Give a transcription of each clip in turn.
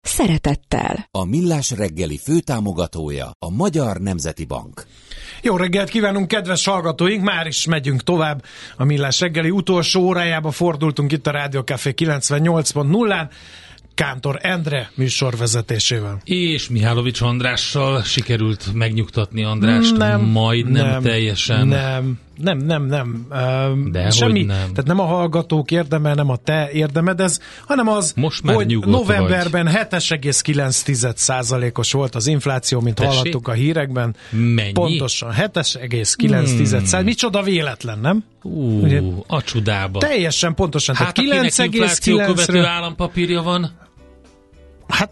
szeretettel. A Millás reggeli főtámogatója a Magyar Nemzeti Bank. Jó reggelt kívánunk, kedves hallgatóink! Már is megyünk tovább. A Millás reggeli utolsó órájába fordultunk itt a Rádió Café 98.0-án. Kántor Endre műsorvezetésével. És Mihálovics Andrással sikerült megnyugtatni Andrást nem, majdnem nem, teljesen. Nem, nem, nem, nem. De Semmi, nem. Tehát nem a hallgatók érdeme, nem a te érdemed ez, hanem az, Most már hogy novemberben 7,9%-os volt az infláció, mint Tessék? hallhattuk a hírekben. Mennyi? Pontosan, 7,9%. Hmm. Micsoda véletlen, nem? Ú, Ugye? a csudába. Teljesen pontosan. hát tehát akinek infláció követő 9,9-ről állampapírja van, Hát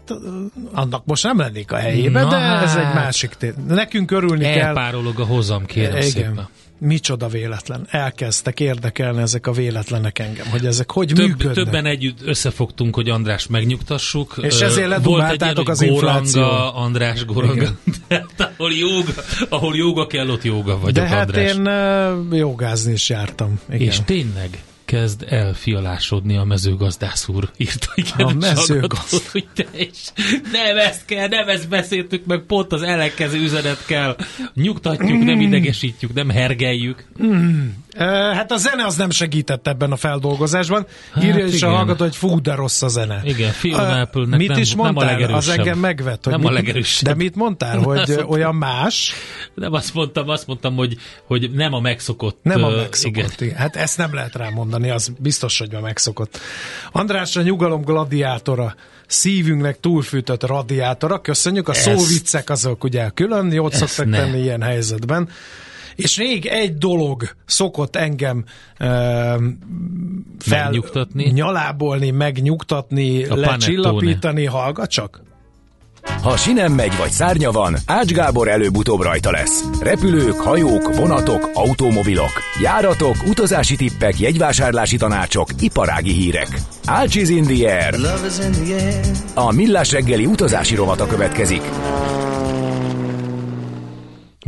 annak most nem lennék a helyébe, Na de ez hát. egy másik tér. Nekünk örülni kell. elpárolog a hozam, kérem Igen. szépen. Micsoda véletlen. Elkezdtek érdekelni ezek a véletlenek engem, hogy ezek hogy Több, működnek. többen együtt összefogtunk, hogy András megnyugtassuk. És ezért ledumáltátok az infláció. András Goranga. Tehát, ahol jóga, ahol jóga kell, ott jóga vagyok, De hát András. én jogázni is jártam. Igen. És tényleg kezd elfialásodni a mezőgazdász úr, írta igen, A a mezőgazdász. hogy te is, nem ezt kell, nem ezt beszéltük meg, pont az ellenkező üzenet kell. Nyugtatjuk, nem idegesítjük, nem hergeljük. Hát a zene az nem segített ebben a feldolgozásban. Hát Írja is a hallgató, hogy fú, de rossz a zene. Igen, Fiona Ö, Apple-nek Mit nem- is nem a mondtál? az engem megvet. Hogy Nem mit, a legerősebb. De mit mondtál? Hogy Azt mondtam. olyan más? Nem azt mondtam, azt mondtam, hogy, hogy nem a megszokott. Nem a megszokott. Igen. Igen. Hát ezt nem lehet rámondani, az biztos, hogy a megszokott. András a nyugalom gladiátora, szívünknek túlfűtött radiátora, köszönjük. A Ezt- szóviccek azok ugye külön jót Ezt szoktak ne. tenni ilyen helyzetben. És rég egy dolog szokott engem ö, fel Megnyugtatni. nyalábolni, megnyugtatni, A lecsillapítani, hallgat csak. Ha sinem megy vagy szárnya van, Ács Gábor előbb-utóbb rajta lesz. Repülők, hajók, vonatok, automobilok, járatok, utazási tippek, jegyvásárlási tanácsok, iparági hírek. Ács is in the air. A Millás reggeli utazási rovata következik.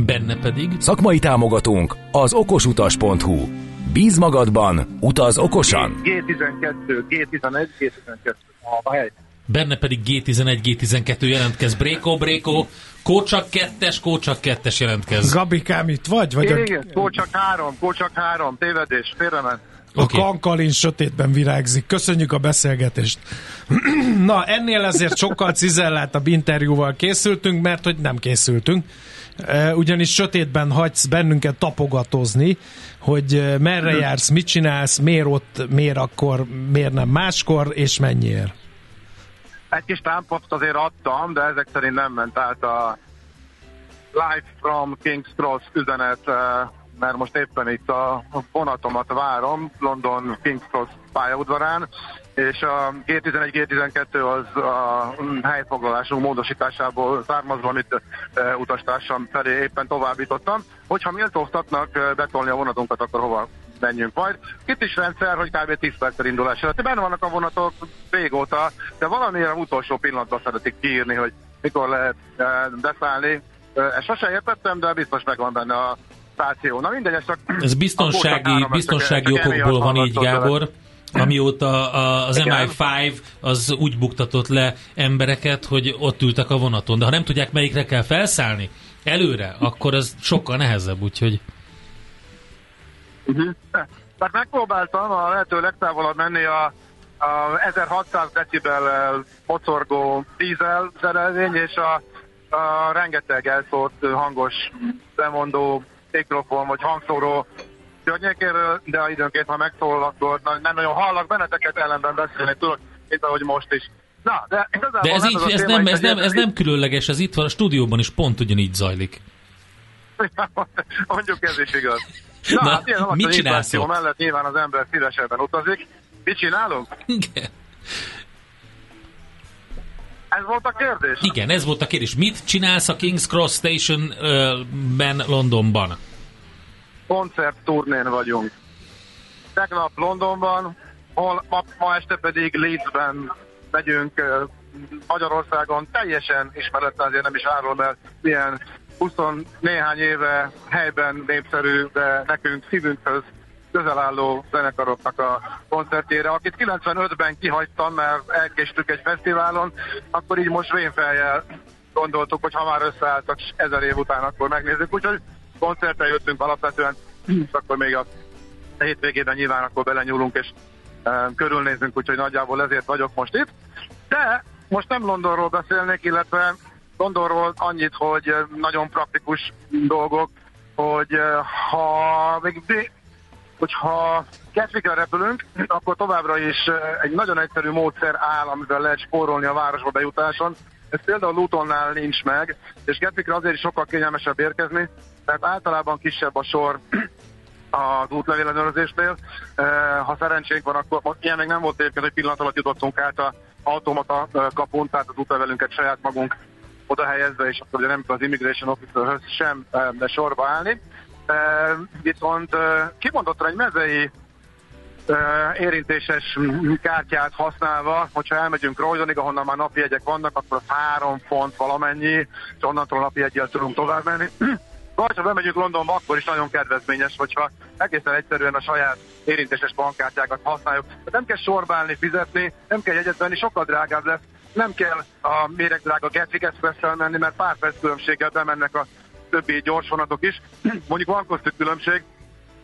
Benne pedig Szakmai támogatónk az okosutas.hu. Bíz magadban, utaz okosan. G12, G11, G12 a, a hely. benne pedig G11, G12 jelentkez. Bréko, Bréko, Kócsak 2-es, Kócsak 2-es jelentkez. Gabikám, itt vagy? vagy a, Igen, Kócsak 3, Kócsak 3, tévedés, félrement. A Oké. kankalin sötétben virágzik. Köszönjük a beszélgetést. Na, ennél ezért sokkal cizelláltabb interjúval készültünk, mert hogy nem készültünk. Ugyanis sötétben hagysz bennünket tapogatozni, hogy merre jársz, mit csinálsz, miért ott, miért akkor, miért nem máskor, és mennyiért. Egy kis támpost azért adtam, de ezek szerint nem ment át a Live from King's Cross üzenet, mert most éppen itt a vonatomat várom London King's Cross pályaudvarán, és a G11-G12 az a helyfoglalásunk módosításából származva, amit e, utastársam felé éppen továbbítottam. Hogyha méltóztatnak e, betolni a vonatunkat, akkor hova menjünk majd. Itt is rendszer, hogy kb. 10 perccel indulás előtt. Benne vannak a vonatok régóta, de valamiért utolsó pillanatban szeretik kiírni, hogy mikor lehet e, beszállni. Ezt sose értettem, de biztos megvan benne a stáció. Na mindegy, ez csak... Ez biztonsági, áram, biztonsági okokból van így, hallgatott vele. Amióta az Igen. MI5 az úgy buktatott le embereket, hogy ott ültek a vonaton. De ha nem tudják, melyikre kell felszállni előre, akkor az sokkal nehezebb, úgyhogy Uh-huh. Tehát megpróbáltam a lehető legtávolabb menni a, a 1600 decibel mocorgó dízel szerelvény és a, a rengeteg elszórt hangos bemondó mikrofon vagy hangszóró környékéről, de időnként, ha megszól, akkor nem nagyon hallak benneteket, ellenben beszélni tudok, mint ahogy most is. Na, de, De ez, nem így, ez, nem, ez, nem, ez nem különleges, ez itt van a stúdióban is pont ugyanígy zajlik. Mondjuk ez is igaz. Na, Na, hát ilyen mit csinálsz ott? mellett nyilván az ember szívesebben utazik. Mit csinálunk? Igen. Ez Ez volt a kérdés? Igen, ez volt a kérdés. Mit csinálsz a King's Cross Station-ben Londonban? Koncertturnén vagyunk. Tegnap Londonban, hol, ma, ma este pedig Leedsben megyünk Magyarországon. Teljesen ismeretlen, azért nem is árulom el, milyen 20 néhány éve helyben népszerű, de nekünk szívünkhöz közel álló zenekaroknak a koncertjére, akit 95-ben kihagytam, mert elkéstük egy fesztiválon, akkor így most vénfejjel gondoltuk, hogy ha már összeálltak ezer év után, akkor megnézzük. Úgyhogy koncertre jöttünk alapvetően, akkor még a hétvégében nyilván akkor belenyúlunk, és um, körülnézünk, úgyhogy nagyjából ezért vagyok most itt. De most nem Londonról beszélnék, illetve Londonról annyit, hogy nagyon praktikus dolgok, hogy ha még hogyha Gatwickre repülünk, akkor továbbra is egy nagyon egyszerű módszer áll, amivel lehet spórolni a városba bejutáson. Ez például Lutonnál nincs meg, és Gatwickre azért is sokkal kényelmesebb érkezni, mert általában kisebb a sor az útlevélenőrzésnél. Ha szerencsénk van, akkor ilyen még nem volt egyébként, hogy pillanat alatt jutottunk át a automata kapun, tehát az útlevelünket saját magunk oda helyezve, és akkor ugye nem az Immigration Officerhöz sem de sorba állni. Viszont kimondottan egy mezei érintéses kártyát használva, hogyha elmegyünk Rojdonig, ahonnan már napi jegyek vannak, akkor az három font valamennyi, és onnantól napi jegyel tudunk tovább menni. Vagy ha bemegyünk Londonba, akkor is nagyon kedvezményes, hogyha egészen egyszerűen a saját érintéses bankkártyákat használjuk. Tehát nem kell sorbálni, fizetni, nem kell jegyet venni, sokkal drágább lesz. Nem kell a méregdrága Gatwick express menni, mert pár perc különbséggel bemennek a többi gyorsvonatok is. Mondjuk van köztük különbség,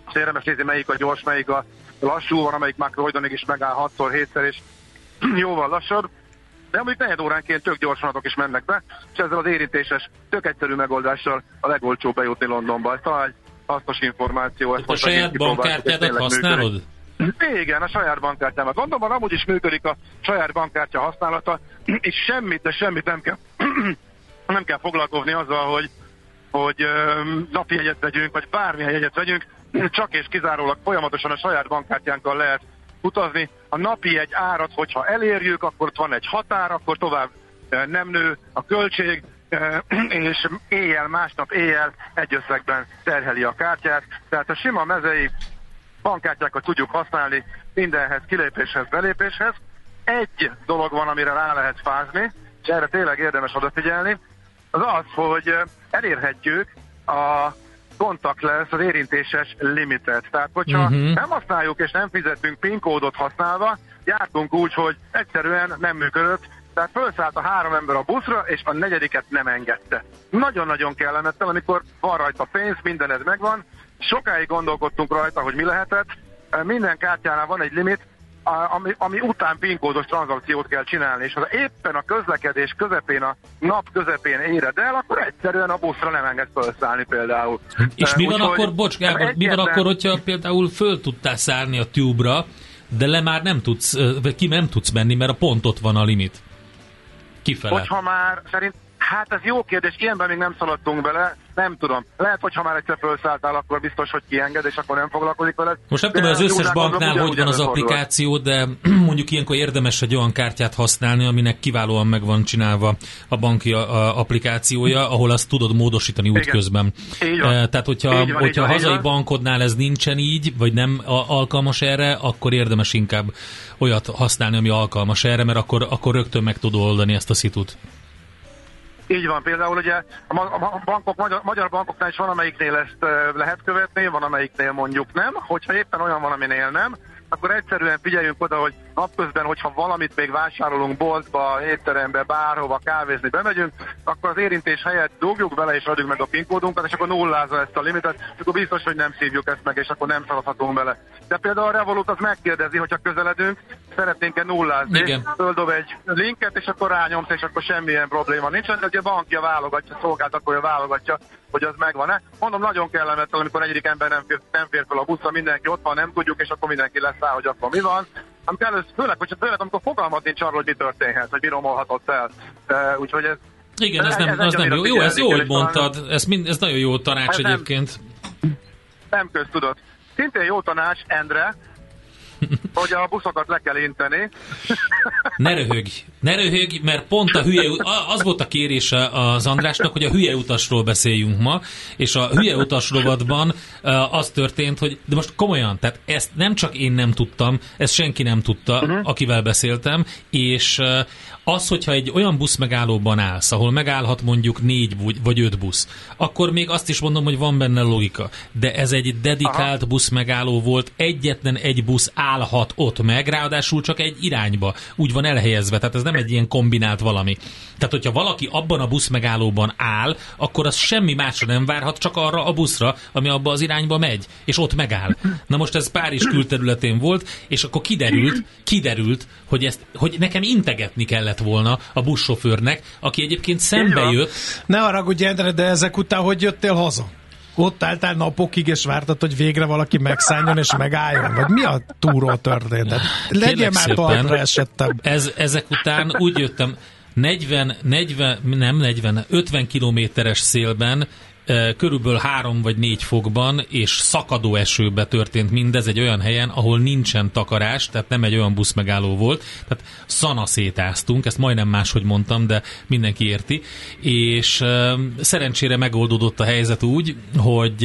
és érdemes nézni, melyik a gyors, melyik a lassú, van, amelyik már is megáll 6 7 és jóval lassabb. De mondjuk negyed óránként tök gyorsvonatok is mennek be, és ezzel az érintéses, tök egyszerű megoldással a legolcsóbb bejutni Londonba. Ez talán egy hasznos információ. Ezt a saját bankkártyádat használod? Működik. Igen, a saját bankkártyámat. Londonban amúgy is működik a saját bankkártya használata, és semmit, de semmit nem kell, nem kell foglalkozni azzal, hogy hogy napi jegyet vegyünk, vagy bármilyen jegyet vegyünk, csak és kizárólag folyamatosan a saját bankkártyánkkal lehet utazni. A napi egy árat, hogyha elérjük, akkor ott van egy határ, akkor tovább nem nő a költség, és éjjel, másnap éjjel egy összegben terheli a kártyát. Tehát a sima mezei bankkártyákat tudjuk használni mindenhez, kilépéshez, belépéshez. Egy dolog van, amire rá lehet fázni, és erre tényleg érdemes odafigyelni, az az, hogy elérhetjük a lesz az érintéses limitet. Tehát, hogyha uh-huh. nem használjuk és nem fizetünk PIN kódot használva, jártunk úgy, hogy egyszerűen nem működött, tehát felszállt a három ember a buszra, és a negyediket nem engedte. Nagyon-nagyon kellemetlen, amikor van rajta pénz, mindened megvan, sokáig gondolkodtunk rajta, hogy mi lehetett, minden kártyánál van egy limit, ami, ami után PIN kódos tranzakciót kell csinálni, és ha éppen a közlekedés közepén, a nap közepén éred el, akkor egyszerűen a buszra nem enged felszállni például. És mi van Úgy, akkor, bocs Gábor, mi van akkor, hogyha például föl tudtál szállni a tube de le már nem tudsz, vagy ki nem tudsz menni, mert a pont ott van a limit. Kifele. Hogyha már, szerint, hát ez jó kérdés, ilyenben még nem szaladtunk bele, nem tudom. Lehet, hogy ha már egyszer felszálltál, akkor biztos, hogy kienged, és akkor nem foglalkozik veled. Most nem tudom, hogy az összes banknál hogy van az applikáció, de mondjuk ilyenkor érdemes egy olyan kártyát használni, aminek kiválóan meg van csinálva a banki applikációja, ahol azt tudod módosítani útközben. Tehát, hogyha, így van, hogyha így van, hazai így van. bankodnál ez nincsen így, vagy nem alkalmas erre, akkor érdemes inkább olyat használni, ami alkalmas erre, mert akkor, akkor rögtön meg tud oldani ezt a szitut. Így van, például ugye a bankok, magyar, magyar bankoknál is van, amelyiknél ezt lehet követni, van, amelyiknél mondjuk nem. Hogyha éppen olyan van, aminél nem, akkor egyszerűen figyeljünk oda, hogy napközben, hogyha valamit még vásárolunk boltba, étterembe, bárhova kávézni bemegyünk, akkor az érintés helyett dugjuk bele és adjuk meg a PIN kódunkat, és akkor nullázza ezt a limitet, és akkor biztos, hogy nem szívjuk ezt meg, és akkor nem szaladhatunk bele. De például a Revolut az megkérdezi, hogyha közeledünk, szeretnénk-e nullázni, Igen. földob egy linket, és akkor rányomsz, és akkor semmilyen probléma nincs, de ugye a bankja válogatja, szolgáltatója válogatja, hogy az megvan-e. Mondom, nagyon kellemetlen, amikor egyedik ember nem fér, nem fér fel a buszra, mindenki ott van, nem tudjuk, és akkor mindenki leszáll, hogy akkor mi van. Amikor először, főleg, hogy főleg, amikor fogalmat nincs arról, hogy mi történhet, hogy mi romolhatott el. Uh, úgyhogy ez igen, ez, nem, ez az nem jó. Jó, ez jó, hogy mondtad. Ez, mind, ez nagyon jó tanács ez egyébként. Nem, nem köztudott. Szintén jó tanács, Endre, hogy a buszokat le kell inteni. Ne röhögj, ne röhögj, mert pont a hülye, az volt a kérése az Andrásnak, hogy a hülye utasról beszéljünk ma, és a hülye utas rovatban az történt, hogy, de most komolyan, tehát ezt nem csak én nem tudtam, ezt senki nem tudta, uh-huh. akivel beszéltem, és az, hogyha egy olyan busz megállóban állsz, ahol megállhat mondjuk négy vagy öt busz, akkor még azt is mondom, hogy van benne logika. De ez egy dedikált Aha. busz megálló volt, egyetlen egy busz állhat ott meg, ráadásul csak egy irányba. Úgy van elhelyezve, tehát ez nem egy ilyen kombinált valami. Tehát, hogyha valaki abban a busz megállóban áll, akkor az semmi másra nem várhat, csak arra a buszra, ami abba az irányba megy, és ott megáll. Na most ez Párizs külterületén volt, és akkor kiderült, kiderült, hogy, ezt, hogy nekem integetni kellett volna a buszsofőrnek, aki egyébként szembe jött. Ne haragudj, Endre, de ezek után hogy jöttél haza? Ott álltál napokig, és vártad, hogy végre valaki megszálljon és megálljon? Vagy mi a túró történet? Legyen már talpra esettem. Ez, ezek után úgy jöttem, 40, 40, nem 40, 50 kilométeres szélben körülbelül három vagy négy fokban és szakadó esőbe történt mindez egy olyan helyen, ahol nincsen takarás, tehát nem egy olyan busz megálló volt, tehát szanaszétáztunk, ezt majdnem máshogy mondtam, de mindenki érti, és szerencsére megoldódott a helyzet úgy, hogy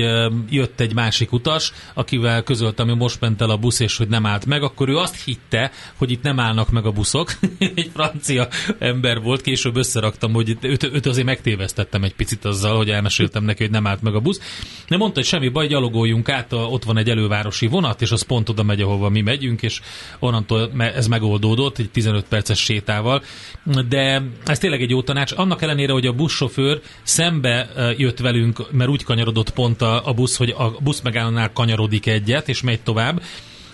jött egy másik utas, akivel közöltem, hogy most ment el a busz, és hogy nem állt meg, akkor ő azt hitte, hogy itt nem állnak meg a buszok. egy francia ember volt, később összeraktam, hogy őt, őt azért megtévesztettem egy picit azzal, hogy elmeséltem neki, hogy nem állt meg a busz. De mondta, hogy semmi baj, gyalogoljunk át, ott van egy elővárosi vonat, és az pont oda megy, ahova mi megyünk, és onnantól ez megoldódott egy 15 perces sétával. De ez tényleg egy jó tanács. Annak ellenére, hogy a buszsofőr szembe jött velünk, mert úgy kanyarodott pont a, a busz, hogy a busz megállónál kanyarodik egyet, és megy tovább,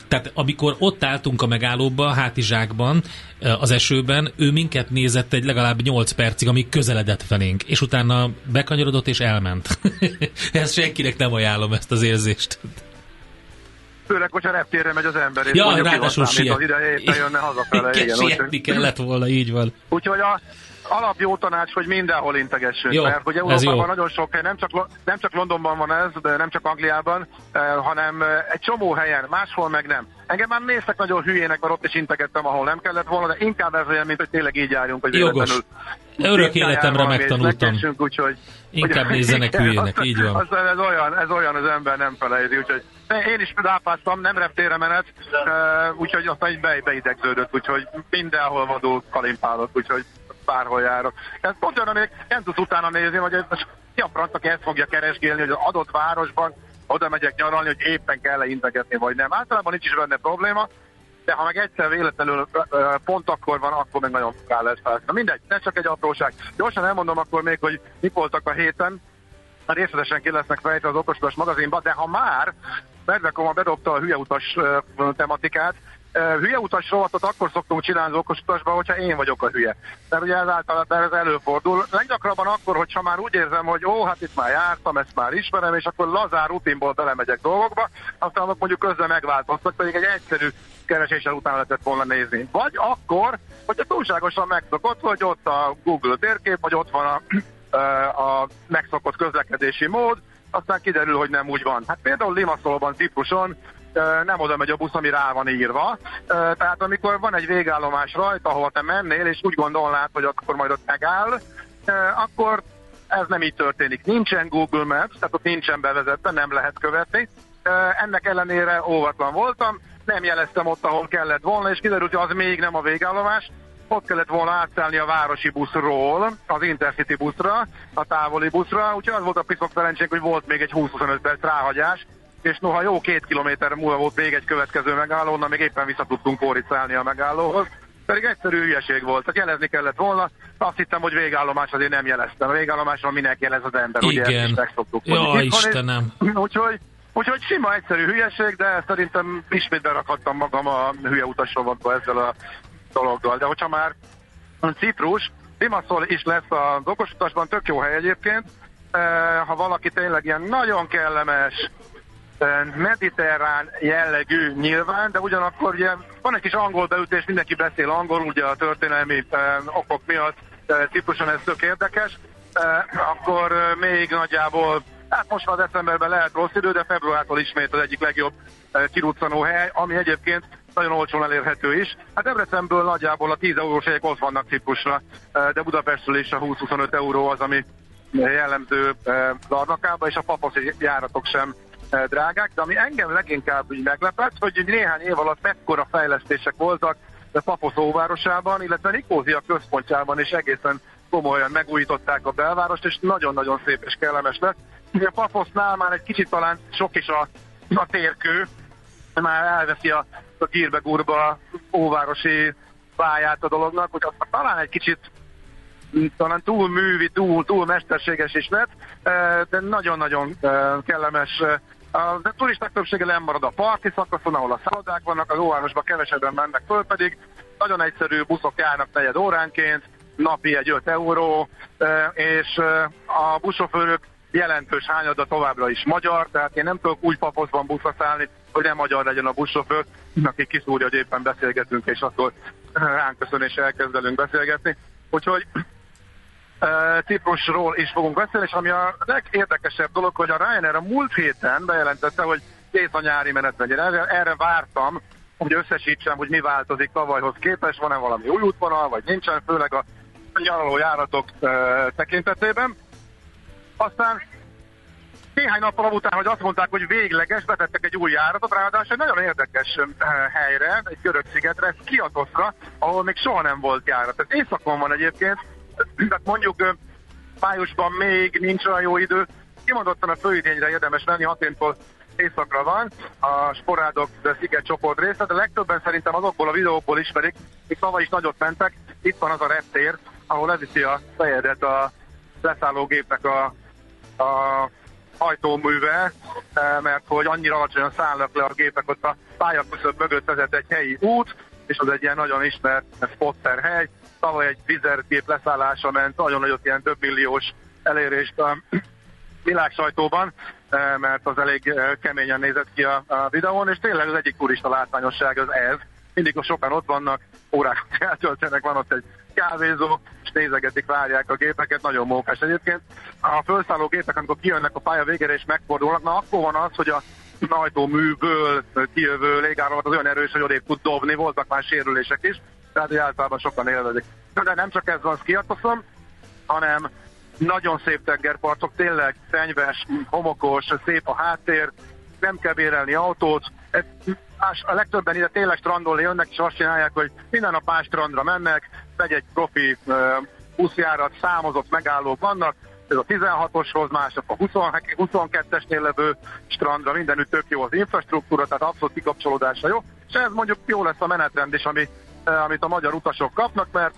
tehát amikor ott álltunk a megállóba, a hátizsákban, az esőben, ő minket nézett egy legalább 8 percig, amíg közeledett felénk, és utána bekanyarodott és elment. ezt senkinek nem ajánlom ezt az érzést. Főleg, hogyha reptérre megy az ember, és ja, mondjuk ráadásul siet. az ideje jönne hazafele. Igen, igen sietni kellett volna, így van. Úgyhogy a, alap jó tanács, hogy mindenhol integessünk, jó, mert hogy Európában nagyon sok hely, nem csak, nem csak Londonban van ez, de nem csak Angliában, eh, hanem eh, egy csomó helyen, máshol meg nem. Engem már néztek nagyon hülyének, mert ott is integettem, ahol nem kellett volna, de inkább ez olyan, mint hogy tényleg így járjunk, hogy Jogos. Örök életemre megtanultam. Úgyhogy, Inkább nézzenek hülyének, így van. Az, ez, olyan, ez olyan, az ember nem felejti, úgyhogy én is rápáztam, nem reptére menet, eh, úgyhogy aztán így be, beidegződött, úgyhogy mindenhol vadul kalimpálok, úgyhogy bárhol járok. Ez pont olyan, amíg nem tudsz utána nézni, hogy ez ki a franc, aki ezt fogja keresgélni, hogy az adott városban oda megyek nyaralni, hogy éppen kell-e integetni, vagy nem. Általában nincs is benne probléma, de ha meg egyszer véletlenül pont akkor van, akkor meg nagyon kell lesz fel. Na mindegy, ez csak egy apróság. Gyorsan elmondom akkor még, hogy mik voltak a héten. Részletesen ki lesznek fejtve az okosítás magazinba, de ha már Medvekoma bedobta a hülye utas tematikát, hülye utas rovatot akkor szoktunk csinálni az okos utasban, hogyha én vagyok a hülye. Mert ugye ez általában ez előfordul. Leggyakrabban akkor, hogyha már úgy érzem, hogy ó, hát itt már jártam, ezt már ismerem, és akkor lazár rutinból belemegyek dolgokba, aztán mondjuk közben megváltoztak, pedig egy egyszerű kereséssel utána lehetett volna nézni. Vagy akkor, hogyha túlságosan megszokott, hogy ott a Google térkép, vagy ott van a, a megszokott közlekedési mód, aztán kiderül, hogy nem úgy van. Hát például Limasszolban, Cipruson nem oda megy a busz, ami rá van írva. Tehát amikor van egy végállomás rajta, ahova te mennél, és úgy gondolnád, hogy akkor majd ott megáll, akkor ez nem így történik. Nincsen Google Maps, tehát ott nincsen bevezetve, nem lehet követni. Ennek ellenére óvatlan voltam, nem jeleztem ott, ahol kellett volna, és kiderült, hogy az még nem a végállomás, ott kellett volna átszállni a városi buszról, az Intercity buszra, a távoli buszra, úgyhogy az volt a piszok szerencsénk, hogy volt még egy 20-25 perc ráhagyás, és noha jó két kilométer múlva volt még egy következő megálló, onnan még éppen vissza tudtunk kóricálni a megállóhoz. Pedig egyszerű hülyeség volt, tehát jelezni kellett volna. Azt hittem, hogy végállomás azért nem jeleztem. A végállomáson minek jelez az ember, Igen. ugye ezt megszoktuk. Ja, Istenem. Úgyhogy, úgyhogy sima, egyszerű hülyeség, de szerintem ismét berakadtam magam a hülye utasrovatba ezzel a dologgal. De hogyha már Ciprus, Limassol is lesz az okosutasban, tök jó hely egyébként. Eh, ha valaki tényleg ilyen nagyon kellemes, mediterrán jellegű nyilván, de ugyanakkor ugye van egy kis angol beütés, mindenki beszél angol, ugye a történelmi okok miatt Cipruson ez tök érdekes, akkor még nagyjából Hát most már decemberben lehet rossz idő, de februártól ismét az egyik legjobb kiruccanó hely, ami egyébként nagyon olcsón elérhető is. Hát Debrecenből nagyjából a 10 eurós jegyek ott vannak Ciprusra, de Budapestről is a 20-25 euró az, ami jellemző Larnakába, és a papos járatok sem drágák, de ami engem leginkább úgy meglepett, hogy néhány év alatt mekkora fejlesztések voltak Paphos óvárosában, illetve Nikózia központjában is egészen komolyan megújították a belvárost, és nagyon-nagyon szép és kellemes lett. Ugye Paphosnál már egy kicsit talán sok is a, a térkő, már elveszi a, a gírbe-gurba óvárosi pályát a dolognak, hogy talán egy kicsit talán túl művi, túl, túl mesterséges is lett, de nagyon-nagyon kellemes a turisták többsége nem marad a parti szakaszon, ahol a szállodák vannak, az óvárosban kevesebben mennek föl, pedig nagyon egyszerű buszok járnak negyed óránként, napi egy 5 euró, és a buszsofőrök jelentős hányada továbbra is magyar, tehát én nem tudok úgy paposzban buszra szállni, hogy nem magyar legyen a buszsofőr, aki kiszúrja, hogy éppen beszélgetünk, és akkor ránk köszön, és elkezdelünk beszélgetni. Úgyhogy Ciprusról is fogunk beszélni, és ami a legérdekesebb dolog, hogy a Ryanair a múlt héten bejelentette, hogy kész a nyári menet legyen. Erre, erre vártam, hogy összesítsem, hogy mi változik tavalyhoz képest, van-e valami új útvonal, vagy nincsen, főleg a nyaraló járatok e, tekintetében. Aztán néhány nappal után, hogy azt mondták, hogy végleges, betettek egy új járatot, ráadásul egy nagyon érdekes helyre, egy görög szigetre, Kiatoszra, ahol még soha nem volt járat. Ez északon van egyébként, tehát mondjuk májusban még nincs olyan jó idő, kimondottan a főidényre érdemes menni, Haténtól északra van, a Sporádok sziget csoport része, de legtöbben szerintem azokból a videókból ismerik, itt tavaly is nagyot mentek, itt van az a reptér, ahol leviszi a fejedet a leszállógépnek a, a hajtóműve, mert hogy annyira alacsonyan szállnak le a gépek, ott a pályakuszöbb mögött vezet egy helyi út, és az egy ilyen nagyon ismert spotter hely, tavaly egy vizergép leszállása ment, nagyon nagyot ilyen több milliós elérést a világ sajtóban, eh, mert az elég eh, keményen nézett ki a, a videón, és tényleg az egyik turista látványosság az ez. Mindig sokan ott vannak, órákat eltöltenek, van ott egy kávézó, és nézegetik, várják a gépeket, nagyon mókás egyébként. A felszálló gépek, amikor kijönnek a pálya végére és megfordulnak, na akkor van az, hogy a műből kijövő légáramat az olyan erős, hogy odébb tud dobni, voltak már sérülések is, tehát hogy általában sokan élvezik. De nem csak ez van Skiatoszon, hanem nagyon szép tengerpartok, tényleg fenyves, homokos, szép a háttér, nem kell bérelni autót, a legtöbben ide tényleg strandolni jönnek, és azt csinálják, hogy minden nap más strandra mennek, megy egy profi buszjárat, számozott megállók vannak, ez a 16-oshoz, mások a 22-esnél levő strandra, mindenütt tök jó az infrastruktúra, tehát abszolút kikapcsolódása jó, és ez mondjuk jó lesz a menetrend is, ami amit a magyar utasok kapnak, mert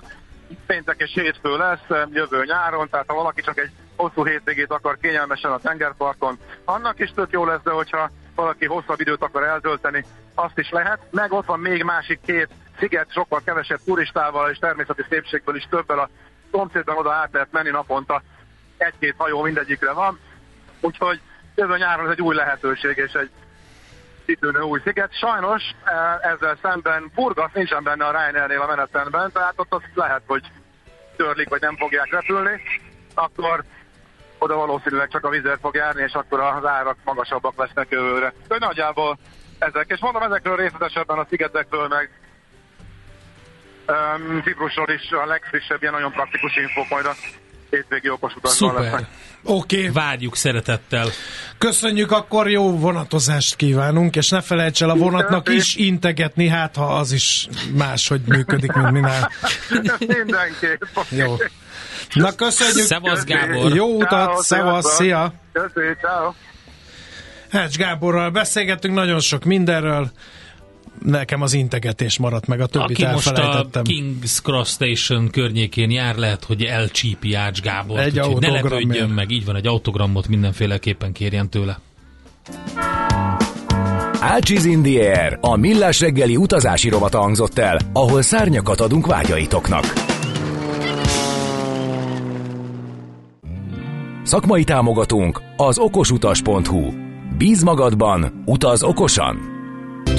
péntek és hétfő lesz eh, jövő nyáron, tehát ha valaki csak egy hosszú hétvégét akar kényelmesen a tengerparton, annak is tök jó lesz, de hogyha valaki hosszabb időt akar eltölteni, azt is lehet. Meg ott van még másik két sziget, sokkal kevesebb turistával és természeti szépségből is többel a szomszédban oda át lehet menni naponta. Egy-két hajó mindegyikre van. Úgyhogy jövő nyáron ez egy új lehetőség és egy kitűnő új sziget. Sajnos e, ezzel szemben Burgas nincsen benne a Ryanairnél a menetrendben, tehát ott azt lehet, hogy törlik, vagy nem fogják repülni, akkor oda valószínűleg csak a vizer fog járni, és akkor az árak magasabbak lesznek jövőre. De nagyjából ezek. És mondom ezekről részletesebben a szigetekről, meg um, is a legfrissebb ilyen nagyon praktikus infók majd a hétvégi okos Szuper. Oké. Okay. Várjuk szeretettel. Köszönjük, akkor jó vonatozást kívánunk, és ne felejts el a vonatnak is integetni, hát ha az is máshogy működik, mint minál. Mindenképp. Jó. Na köszönjük. Szevasz Gábor. Jó utat, szevasz, szia. Köszönjük, ciao. Hács Gáborral beszélgettünk nagyon sok mindenről nekem az integetés maradt meg, a többit Aki elfelejtettem. most a King's Cross Station környékén jár, lehet, hogy elcsípi Ács Gábor. Egy ne lepődjön meg, így van, egy autogramot mindenféleképpen kérjen tőle. Ácsiz in the Air, a millás reggeli utazási rovata hangzott el, ahol szárnyakat adunk vágyaitoknak. Szakmai támogatunk az okosutas.hu. Bíz magadban, utaz okosan!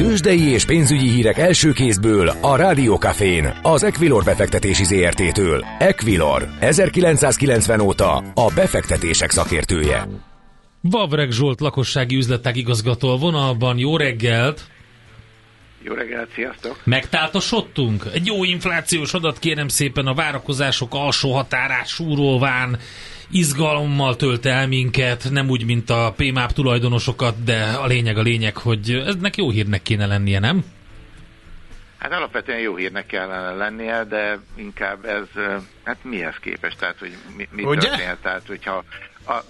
Tőzsdei és pénzügyi hírek első kézből a Rádiókafén, az Equilor befektetési ZRT-től. Equilor, 1990 óta a befektetések szakértője. Vavreg Zsolt lakossági üzletág igazgató a vonalban. Jó reggelt! Jó reggelt, sziasztok! Megtáltosodtunk? Egy jó inflációs adat kérem szépen a várakozások alsó határát súrolván izgalommal tölt el minket, nem úgy, mint a PMAP tulajdonosokat, de a lényeg a lényeg, hogy eznek jó hírnek kéne lennie, nem? Hát alapvetően jó hírnek kellene lennie, de inkább ez, hát mihez képest, tehát hogy mi, mi történhet, tehát hogyha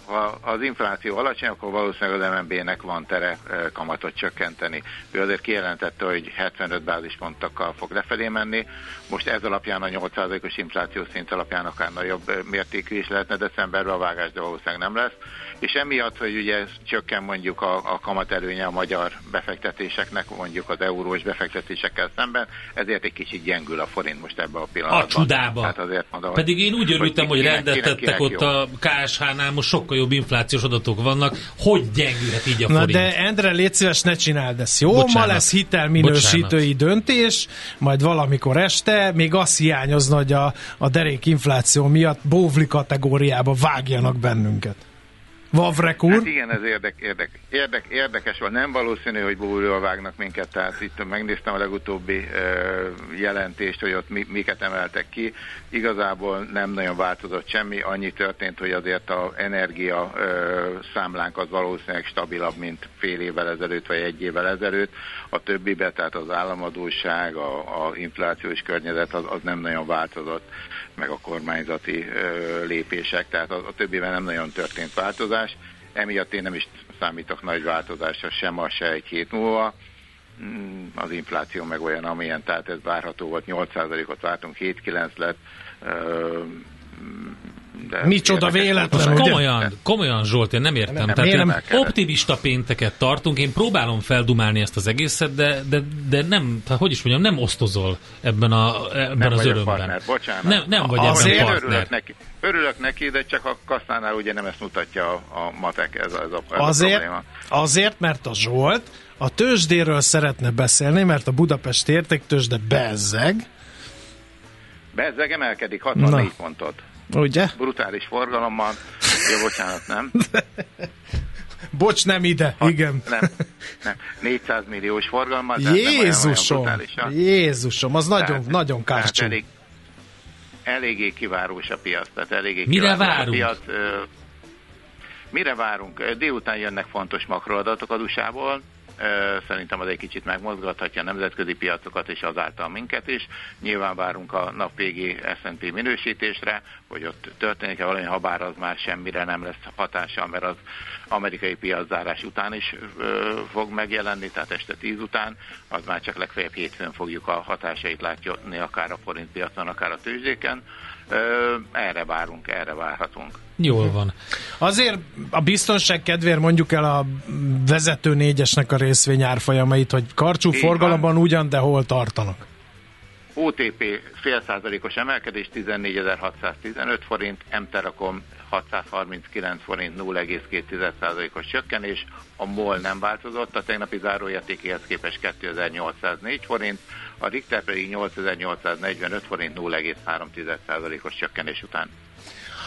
ha az infláció alacsony, akkor valószínűleg az MNB-nek van tere kamatot csökkenteni. Ő azért kijelentette, hogy 75 bázispontokkal fog lefelé menni. Most ez alapján a 8%-os infláció szint alapján akár nagyobb mértékű is lehetne decemberben a vágás, de valószínűleg nem lesz és emiatt, hogy ugye csökken mondjuk a, a kamat előnye a magyar befektetéseknek, mondjuk az eurós befektetésekkel szemben, ezért egy kicsit gyengül a forint most ebbe a pillanatban. A csudába. Hát azért mondom, Pedig én úgy örültem, hogy, hogy rendet tettek ott jó. a KSH-nál, most sokkal jobb inflációs adatok vannak. Hogy gyengülhet így a Na forint? de Endre, légy szíves, ne csináld ezt, jó? Bocsánat. Ma lesz hitelminősítői Bocsánat. döntés, majd valamikor este, még azt hiányozna, hogy a, a derék infláció miatt bóvli kategóriába vágjanak bennünket. Vavrek úr? Hát igen, ez érdek, érdek, érdek, érdekes volt. Nem valószínű, hogy bújról vágnak minket, tehát itt megnéztem a legutóbbi uh, jelentést, hogy ott mi, miket emeltek ki. Igazából nem nagyon változott semmi, annyi történt, hogy azért az energia uh, számlánk az valószínűleg stabilabb, mint fél évvel ezelőtt, vagy egy évvel ezelőtt. A többibe, tehát az államadóság, a, a inflációs környezet az, az nem nagyon változott meg a kormányzati lépések, tehát a, a többiben nem nagyon történt változás. Emiatt én nem is számítok nagy változásra sem a se egy hét múlva. Mm, az infláció meg olyan, amilyen, tehát ez várható volt, 8%-ot vártunk, 7-9 lett. De Micsoda véletlen, Most komolyan, komolyan Zsolt, én nem értem. Nem, Tehát nem optimista pénteket tartunk, én próbálom feldumálni ezt az egészet, de, de, de nem, tehát hogy is mondjam, nem osztozol ebben, a, ebben nem az örömben. Partner, bocsánat. Nem, nem vagy Azért ebben partner. Örülök neki, örülök neki, de csak a kasszánál ugye nem ezt mutatja a, a matek, ez, ez, a, ez azért, a probléma. Azért, mert a Zsolt a tőzsdéről szeretne beszélni, mert a Budapest értéktőzsde bezzeg. Bezzeg emelkedik 64 Na. pontot. Ugye? Brutális forgalommal. Jó, bocsánat, nem? Bocs, nem ide, Hat, igen. Nem, nem. 400 milliós forgalommal. Jézusom, nem olyan, olyan Jézusom, az tehát, nagyon, nagyon kárcsú. Elég, eléggé kivárós a piac. Tehát eléggé Mire várunk? A piac, mire várunk? Délután jönnek fontos makroadatok az USA-ból, Szerintem az egy kicsit megmozgathatja a nemzetközi piacokat és azáltal minket is. Nyilván várunk a napvégi S&P minősítésre, hogy ott történik-e valami, ha bár az már semmire nem lesz hatása, mert az amerikai piaczárás után is fog megjelenni, tehát este 10 után, az már csak legfeljebb hétfőn fogjuk a hatásait látni, akár a forint piacon, akár a tőzsdéken. Ö, erre várunk, erre várhatunk. Jól van. Azért a biztonság kedvéért mondjuk el a vezető négyesnek a részvény árfolyamait, hogy karcsú Így forgalomban van. ugyan, de hol tartanak. OTP fél százalékos emelkedés 14.615 forint, M-Telekom 639 forint 0,2%-os csökkenés, a MOL nem változott, a tegnapi záróértékéhez képest 2804 forint, a Richter pedig 8845 forint 0,3%-os csökkenés után.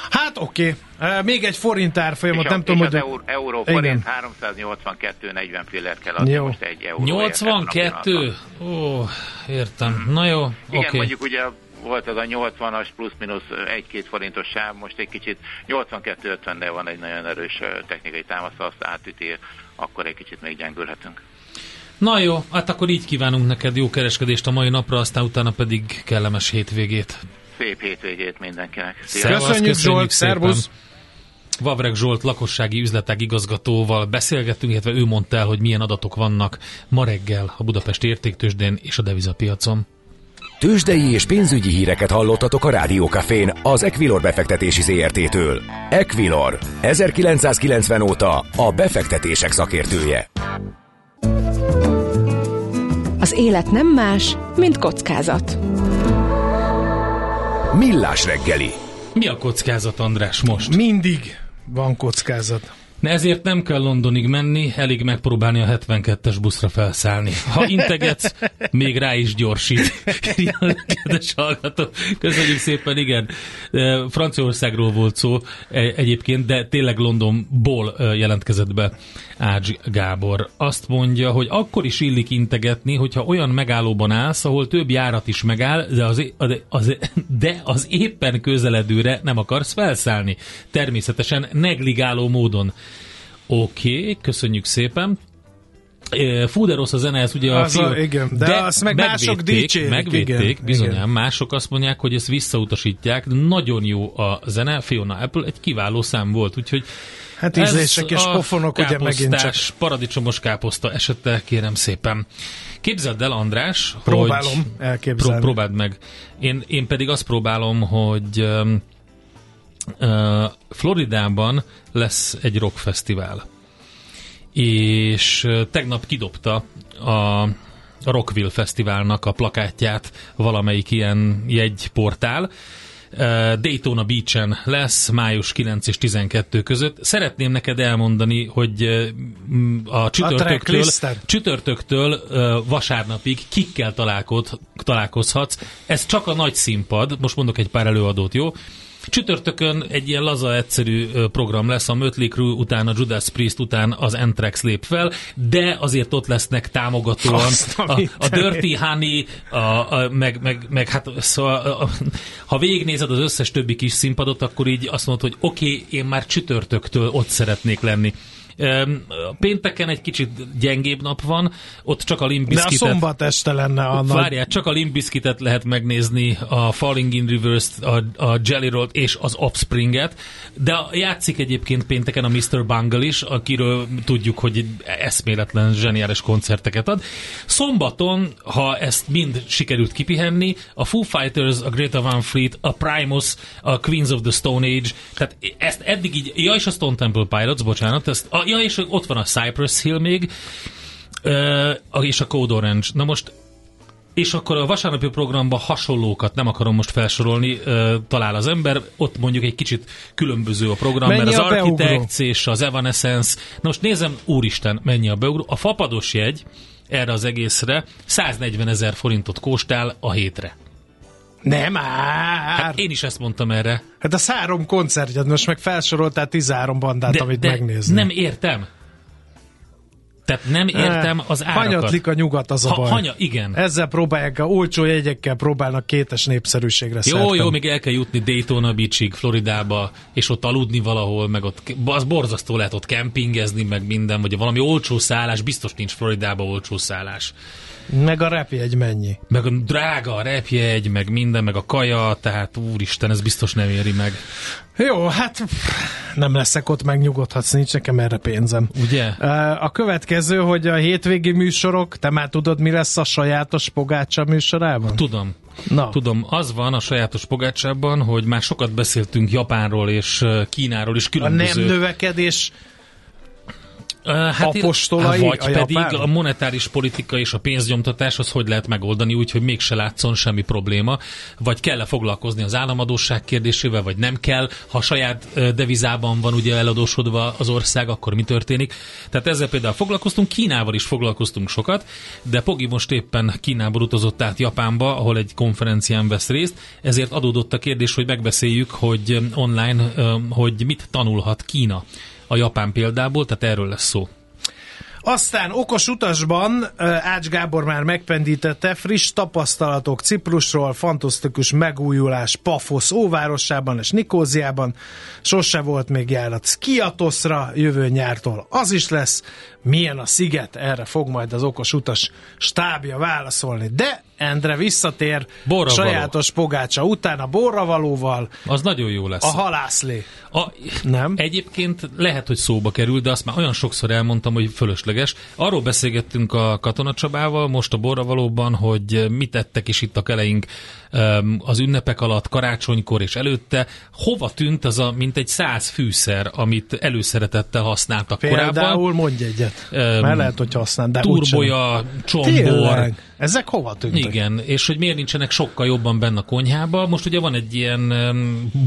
Hát oké, okay. még egy forint árfolyamot, nem tudom, hogy... euró, euró forint 382-40 fillért kell adni jó. most egy euró. 82? Ó, értem. Hmm. Na jó, Igen, okay. mondjuk ugye volt az a 80-as plusz-minusz 1-2 forintos sáv, most egy kicsit 82-50-nél van egy nagyon erős technikai támasz, azt átüti, akkor egy kicsit még gyengülhetünk. Na jó, hát akkor így kívánunk neked jó kereskedést a mai napra, aztán utána pedig kellemes hétvégét. Szép hétvégét mindenkinek. Szia. Köszönjük, Zsolt, szervusz! Vavreg Zsolt lakossági üzletek igazgatóval beszélgettünk, illetve ő mondta el, hogy milyen adatok vannak ma reggel a Budapest értéktősdén és a devizapiacon. Tőzsdei és pénzügyi híreket hallottatok a Rádiókafén az Equilor befektetési ZRT-től. Equilor, 1990 óta a befektetések szakértője. Az élet nem más, mint kockázat. Millás reggeli. Mi a kockázat, András, most? Mindig van kockázat. Ne ezért nem kell Londonig menni, elég megpróbálni a 72-es buszra felszállni. Ha integetsz, még rá is gyorsít. Kedves hallgató, köszönjük szépen, igen. Franciaországról volt szó e, egyébként, de tényleg Londonból jelentkezett be Ács Gábor. Azt mondja, hogy akkor is illik integetni, hogyha olyan megállóban állsz, ahol több járat is megáll, de az, az, de az éppen közeledőre nem akarsz felszállni. Természetesen negligáló módon. Oké, okay, köszönjük szépen. Fú, de rossz a zene, ez ugye a, az a igen, de, de azt meg mások dicsérik. Megvédték, igen, bizonyán. Igen. Mások azt mondják, hogy ezt visszautasítják. Nagyon jó a zene, Fiona Apple egy kiváló szám volt, úgyhogy Hát ízlések és pofonok ugye megint csak. paradicsomos káposzta esete, kérem szépen. Képzeld el, András, Próbálom hogy... elképzelni. Pró- próbáld meg. Én, én pedig azt próbálom, hogy um, Floridában lesz egy rockfesztivál. És tegnap kidobta a Rockville Fesztiválnak a plakátját valamelyik ilyen jegyportál, Daytona Beach-en lesz május 9 és 12 között. Szeretném neked elmondani, hogy a csütörtöktől, a csütörtöktől vasárnapig kikkel találkozhatsz. Ez csak a nagy színpad, most mondok egy pár előadót, jó? Csütörtökön egy ilyen laza, egyszerű program lesz, a Mötley Crue után, a Judas Priest után az Anthrax lép fel, de azért ott lesznek támogatóan a, a Dirty Honey, a, a, meg, meg, meg hát szóval, a, ha végignézed az összes többi kis színpadot, akkor így azt mondod, hogy oké, okay, én már csütörtöktől ott szeretnék lenni. Pénteken egy kicsit gyengébb nap van, ott csak a Limbiskitet... De a szombat este lenne a Várjál, csak a Limbiskitet lehet megnézni, a Falling in Reverse, a, a Jelly roll és az Offspringet, de játszik egyébként pénteken a Mr. Bungle is, akiről tudjuk, hogy eszméletlen zseniális koncerteket ad. Szombaton, ha ezt mind sikerült kipihenni, a Foo Fighters, a Greta Van Fleet, a Primus, a Queens of the Stone Age, tehát ezt eddig így, ja és a Stone Temple Pilots, bocsánat, ezt, a, ja, és ott van a Cypress Hill még, és a Code Orange. Na most és akkor a vasárnapi programban hasonlókat nem akarom most felsorolni, talál az ember, ott mondjuk egy kicsit különböző a program, mennyi mert az Architects és az Evanescence, na most nézem, úristen, mennyi a beugró. A fapados jegy erre az egészre 140 ezer forintot kóstál a hétre. Nem már! Hát én is ezt mondtam erre. Hát a három koncertjed, most meg felsoroltál 13 bandát, de, amit de megnézni. nem értem. Tehát nem értem az árakat. Hanyatlik a nyugat az a ha, baj. Hanya, igen. Ezzel próbálják, a olcsó jegyekkel próbálnak kétes népszerűségre Jó, szertem. jó, még el kell jutni Daytona Beachig, Floridába, és ott aludni valahol, meg ott, az borzasztó lehet ott kempingezni, meg minden, vagy valami olcsó szállás, biztos nincs Floridába olcsó szállás. Meg a repjegy mennyi? Meg a drága a repjegy, meg minden, meg a kaja, tehát úristen, ez biztos nem éri meg. Jó, hát nem leszek ott, megnyugodhatsz, nincs nekem erre pénzem. Ugye? A következő, hogy a hétvégi műsorok, te már tudod, mi lesz a sajátos pogácsa műsorában? Tudom. Na. Tudom, az van a sajátos pogácsában, hogy már sokat beszéltünk Japánról és Kínáról is különböző... A nem növekedés Hát apostolai vagy a pedig japán? a monetáris politika és a pénzgyomtatás az hogy lehet megoldani úgy, hogy mégse látszon semmi probléma, vagy kell-e foglalkozni az államadóság kérdésével, vagy nem kell, ha saját devizában van ugye eladósodva az ország, akkor mi történik. Tehát ezzel például foglalkoztunk, Kínával is foglalkoztunk sokat, de Pogi most éppen Kínából utazott át Japánba, ahol egy konferencián vesz részt, ezért adódott a kérdés, hogy megbeszéljük, hogy online, hogy mit tanulhat Kína a japán példából, tehát erről lesz szó. Aztán okos utasban Ács Gábor már megpendítette friss tapasztalatok Ciprusról, fantasztikus megújulás Pafosz óvárosában és Nikóziában. Sose volt még járat Skiatoszra jövő nyártól. Az is lesz. Milyen a sziget? Erre fog majd az okos utas stábja válaszolni. De Endre visszatér borra sajátos való. pogácsa után a borravalóval. Az nagyon jó lesz. A halászlé. A, nem? Egyébként lehet, hogy szóba kerül, de azt már olyan sokszor elmondtam, hogy fölösleges. Arról beszélgettünk a katonacsabával most a borravalóban, hogy mit ettek is itt a keleink az ünnepek alatt, karácsonykor és előtte. Hova tűnt az a mintegy száz fűszer, amit előszeretettel használtak Például korábban? Például mondj egyet. Um, Mert lehet, hogy használ, de Turboja, csombor. Tényleg? Ezek hova tűntek? Igen, és hogy miért nincsenek sokkal jobban benne a konyhába. Most ugye van egy ilyen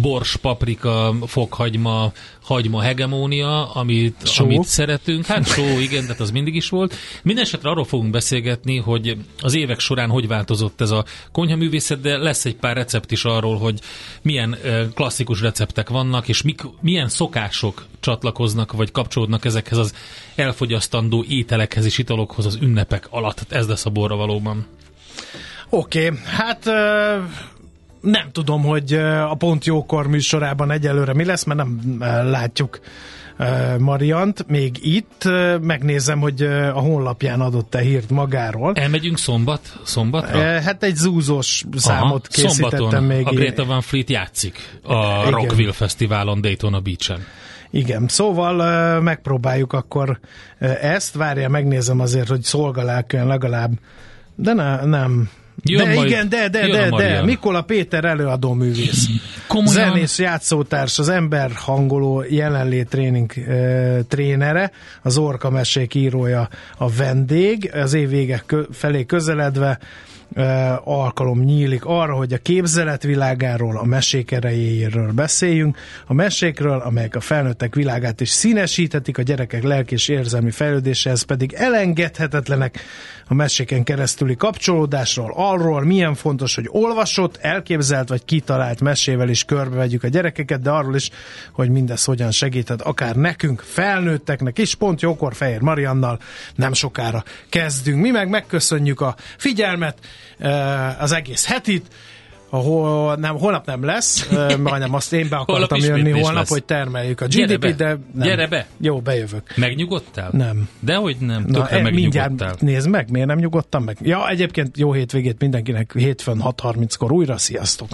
bors, paprika, fokhagyma, hagyma hegemónia, amit, amit szeretünk. Hát só, igen, de hát az mindig is volt. Mindenesetre arról fogunk beszélgetni, hogy az évek során hogy változott ez a konyhaművészet, de lesz egy pár recept is arról, hogy milyen klasszikus receptek vannak, és mik, milyen szokások csatlakoznak, vagy kapcsolódnak ezekhez az elfogyasztandó ételekhez és italokhoz az ünnepek alatt. Hát ez lesz a borra valóban. Oké, okay, hát nem tudom, hogy a Pont Jókor műsorában egyelőre mi lesz, mert nem látjuk Mariant még itt. Megnézem, hogy a honlapján adott-e hírt magáról. Elmegyünk szombat? Szombatra? Hát egy zúzós számot Aha, készítettem szombaton még. a Greta Van Fleet játszik a Igen. Rockville Fesztiválon Daytona Beach-en. Igen, szóval megpróbáljuk akkor ezt, várja, megnézem azért, hogy szolgalelkűen legalább, de ne, nem, Jön de majd, igen, de, de, de, de, Mikola Péter előadó művész. Komolyan? Zenész, játszótárs, az ember hangoló jelenlét tréning e, trénere, az Orka mesék írója a vendég, az év vége felé közeledve alkalom nyílik arra, hogy a képzelet világáról, a mesék erejéről beszéljünk, a mesékről, amelyek a felnőttek világát is színesítetik, a gyerekek lelki és érzelmi fejlődéséhez pedig elengedhetetlenek a meséken keresztüli kapcsolódásról, arról milyen fontos, hogy olvasott, elképzelt vagy kitalált mesével is körbevegyük a gyerekeket, de arról is, hogy mindez hogyan segíthet akár nekünk, felnőtteknek is, pont jókor Fehér Mariannal nem sokára kezdünk. Mi meg megköszönjük a figyelmet, Eh, az egész hetit, ahol nem, holnap nem lesz, majdnem azt én be akartam jönni holnap, lesz. hogy termeljük a GDP-t, de nem. Gyere be! Jó, bejövök. Megnyugodtál? Nem. Dehogy nem, Na, e, mindjárt nézd meg, miért nem nyugodtam meg? Ja, egyébként jó hétvégét mindenkinek hétfőn 6.30-kor újra, sziasztok!